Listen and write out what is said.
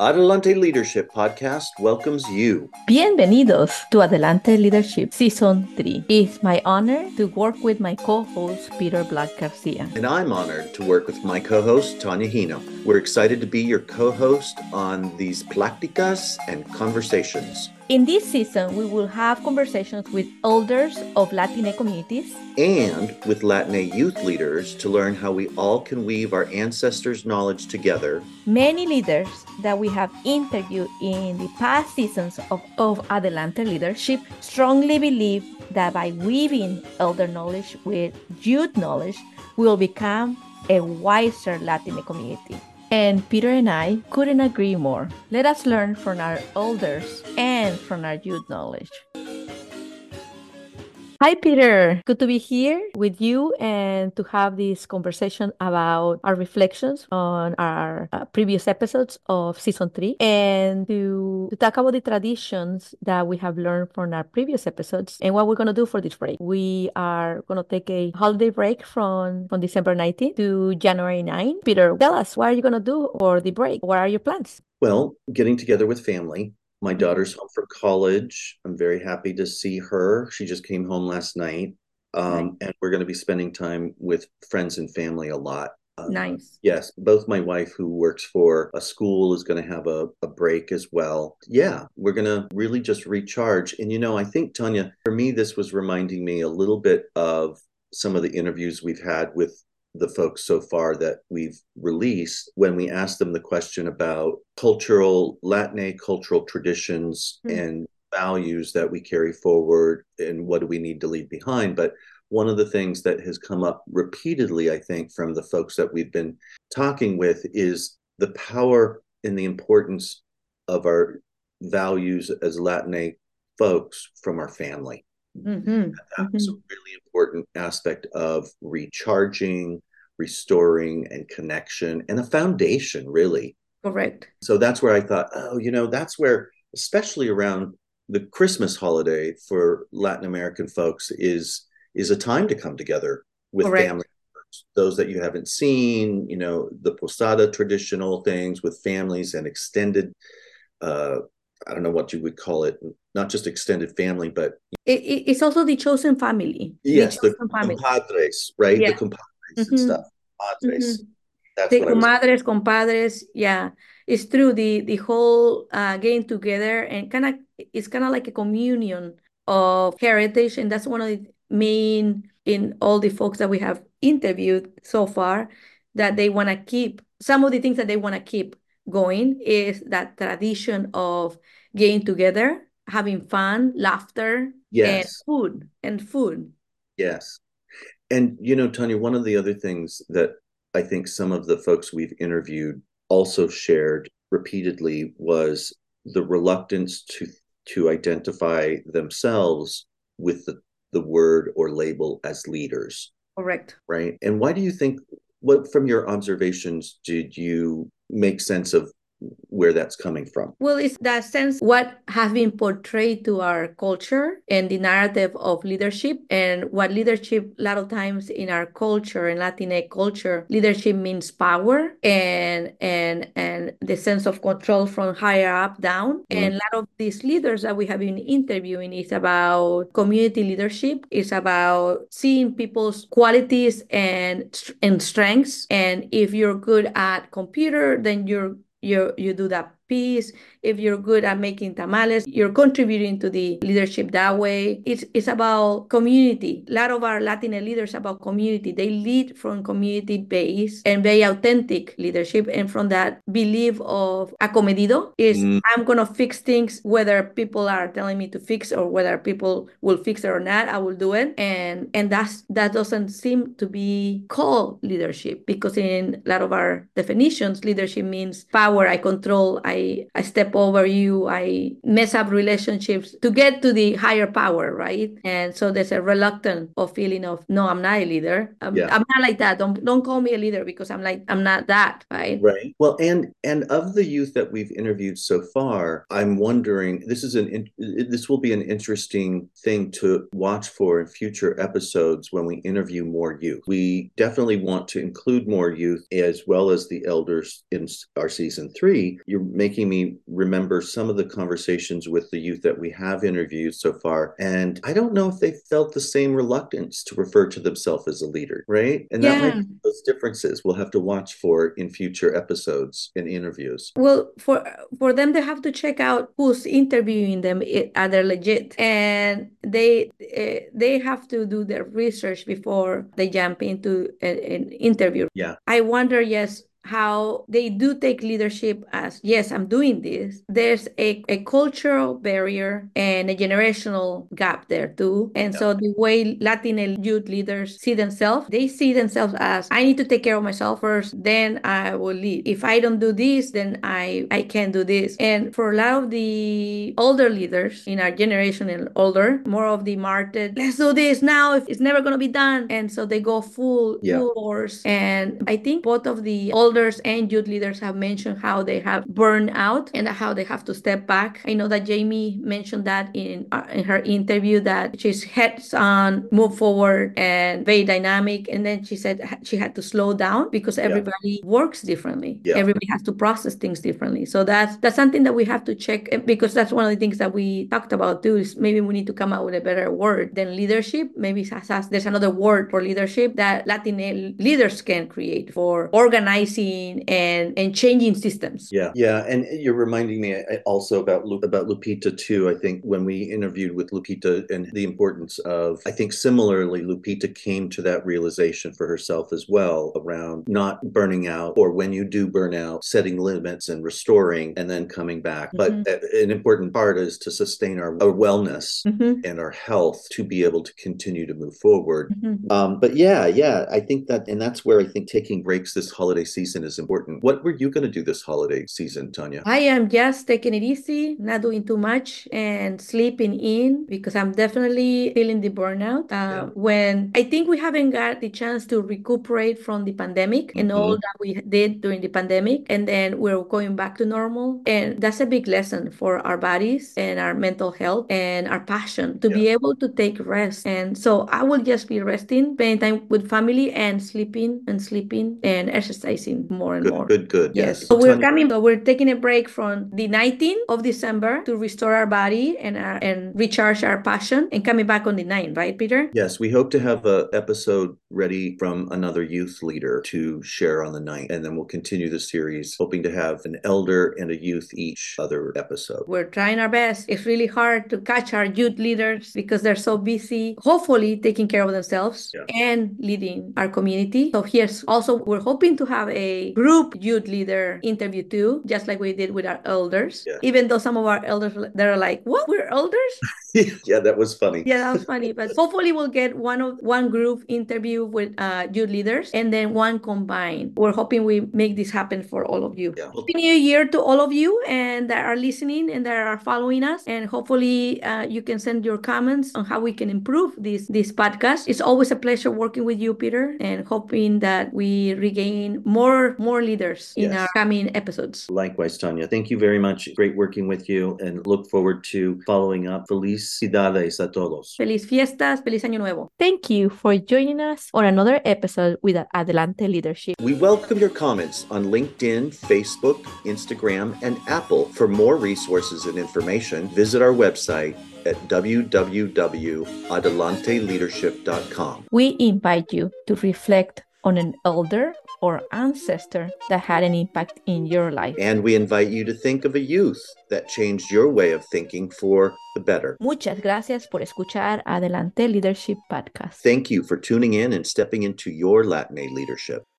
Adelante Leadership Podcast welcomes you. Bienvenidos to Adelante Leadership Season 3. It's my honor to work with my co host, Peter Black Garcia. And I'm honored to work with my co host, Tania Hino. We're excited to be your co host on these pláticas and conversations. In this season, we will have conversations with elders of Latine communities and with Latine youth leaders to learn how we all can weave our ancestors' knowledge together. Many leaders that we have interviewed in the past seasons of, of Adelante Leadership strongly believe that by weaving elder knowledge with youth knowledge, we will become a wiser Latine community. And Peter and I couldn't agree more. Let us learn from our elders and from our youth knowledge. Hi, Peter. Good to be here with you and to have this conversation about our reflections on our uh, previous episodes of season three and to, to talk about the traditions that we have learned from our previous episodes and what we're going to do for this break. We are going to take a holiday break from, from December 19th to January 9. Peter, tell us, what are you going to do for the break? What are your plans? Well, getting together with family my daughter's home for college. I'm very happy to see her. She just came home last night. Um, nice. And we're going to be spending time with friends and family a lot. Uh, nice. Yes. Both my wife, who works for a school, is going to have a, a break as well. Yeah. We're going to really just recharge. And, you know, I think, Tania, for me, this was reminding me a little bit of some of the interviews we've had with the folks so far that we've released when we asked them the question about cultural Latin cultural traditions mm-hmm. and values that we carry forward and what do we need to leave behind but one of the things that has come up repeatedly i think from the folks that we've been talking with is the power and the importance of our values as latin folks from our family Mm-hmm. That's mm-hmm. a really important aspect of recharging, restoring, and connection, and a foundation, really. Correct. So that's where I thought, oh, you know, that's where, especially around the Christmas holiday for Latin American folks, is is a time to come together with Correct. family those that you haven't seen, you know, the posada traditional things with families and extended uh, I don't know what you would call it, not just extended family, but it, it's also the chosen family. Yes, the, the family. compadres, right? Yeah. The compadres mm-hmm. and stuff. Compadres. Mm-hmm. That's the comadres, compadres. Yeah, it's true. The the whole uh, getting together and kind of it's kind of like a communion of heritage, and that's one of the main in all the folks that we have interviewed so far that they want to keep some of the things that they want to keep going is that tradition of getting together, having fun, laughter, yes. and food and food. Yes. And you know, Tania, one of the other things that I think some of the folks we've interviewed also shared repeatedly was the reluctance to to identify themselves with the, the word or label as leaders. Correct. Right. And why do you think what from your observations did you make sense of where that's coming from. Well, it's that sense what has been portrayed to our culture and the narrative of leadership and what leadership a lot of times in our culture in Latinx culture, leadership means power and and and the sense of control from higher up down. Mm-hmm. And a lot of these leaders that we have been interviewing is about community leadership, it's about seeing people's qualities and and strengths. And if you're good at computer, then you're you you do that piece. If you're good at making tamales, you're contributing to the leadership that way. It's it's about community. A lot of our Latin leaders about community. They lead from community base and very authentic leadership. And from that belief of acomedido is mm. I'm gonna fix things whether people are telling me to fix or whether people will fix it or not. I will do it. And and that's that doesn't seem to be called leadership because in a lot of our definitions, leadership means power. I control. I I step over you, I mess up relationships to get to the higher power, right? And so there's a reluctant of feeling of no, I'm not a leader. I'm, yeah. I'm not like that. Don't don't call me a leader because I'm like I'm not that, right? Right. Well, and and of the youth that we've interviewed so far, I'm wondering. This is an this will be an interesting thing to watch for in future episodes when we interview more youth. We definitely want to include more youth as well as the elders in our season three. You're making making me remember some of the conversations with the youth that we have interviewed so far. And I don't know if they felt the same reluctance to refer to themselves as a leader, right? And that Yeah. might be those differences we'll have to watch for in future episodes and interviews. Well, for for them, they have to check out who's interviewing them. Are they legit? And they uh, they have to do their research before they jump into an interview. Yeah. I wonder, yes, how they do take leadership as yes, I'm doing this. There's a, a cultural barrier and a generational gap there too. And so the way Latine youth leaders see themselves, they see themselves as I need to take care of myself first, then I will lead. If I don't do this, then I I can't do this. And for a lot of the older leaders in our generation and older, more of the martyred, let's do this now. If it's never gonna be done. And so they go full Yeah. force. And I think both of the elders and youth leaders have mentioned how they have burned out and how they have to step back. I know that Jamie mentioned that in, uh, in her interview that she's heads on, move forward, and very dynamic. And then she said she had to slow down because everybody works differently. Yeah. Everybody has to process things differently. So that's that's something that we have to check eh, because that's one of the things that we talked about too. Is maybe we need to come out with a better word than leadership. Maybe there's another word for leadership that Latin leaders can create for organizing and and changing systems. Yeah, yeah, and you're reminding me uh, also about about Lupita too. I think when we interviewed with Lupita and the importance of, I think similarly, Lupita came to that realization for herself as well around not burning out, or when you do burn out, setting limits and restoring, and then coming back. But a- an important part is to sustain our, our wellness Mhm, and our health to be able to continue to move forward. mhm. Um, but yeah, yeah, I think that, and that's where I think taking breaks this holiday season is important. What were you going to do this holiday season, Tania? I am just taking it easy, not doing too much, and sleeping in because I'm definitely feeling the burnout. Uh, Yeah. When I think we haven't got the chance to recuperate from the pandemic and all that we did during the pandemic, and then we're going back to normal. And that's a big lesson for our bodies and our mental health and our passion to be able to take rest. And so I will just be resting, spending time with family, and sleeping and sleeping and exercising more and Good, more. good, good. Yes. Yes. So we're coming. So we're taking a break from the 19th of December to restore our body and our, and recharge our passion, and coming back on the 9th, right, Peter? Yes, we hope to have a episode ready from another youth leader to share on the 9th. and then we'll continue the series, hoping to have an elder and a youth each other episode. We're trying our best. It's really hard to catch our youth leaders because they're so busy, hopefully taking care of themselves Yeah. and leading our community. So here's also we're hoping to have a group youth leader interview too, just like we did with our elders. Yeah. Even though some of our elders they're like, "What? We're elders?" yeah, that was funny. Yeah, that was funny. But hopefully we'll get one of one group interview with uh youth leaders and then one combined. We're hoping we make this happen for all of you. Yeah. Happy New Year to all of you and that are listening and that are following us. And hopefully uh, you can send your comments on how we can improve this this podcast. It's always a pleasure working with you, Peter, and hoping that we regain more more leaders in Yes. our coming episodes. Likewise, Tania. Thank you very much. Great working with you, and look forward to following up. Felicidades a todos. Feliz fiestas, feliz año nuevo. Thank you for joining us on another episode with Adelante Leadership. We welcome your comments on LinkedIn, Facebook, Instagram, and Apple. For more resources and information, visit our website at www.adelanteleadership.com. We invite you to reflect on an elder or ancestor that had an impact in your life. And we invite you to think of a youth that changed your way of thinking for the better. Muchas gracias por escuchar Adelante Leadership Podcast. Thank you for tuning in and stepping into your Latine leadership.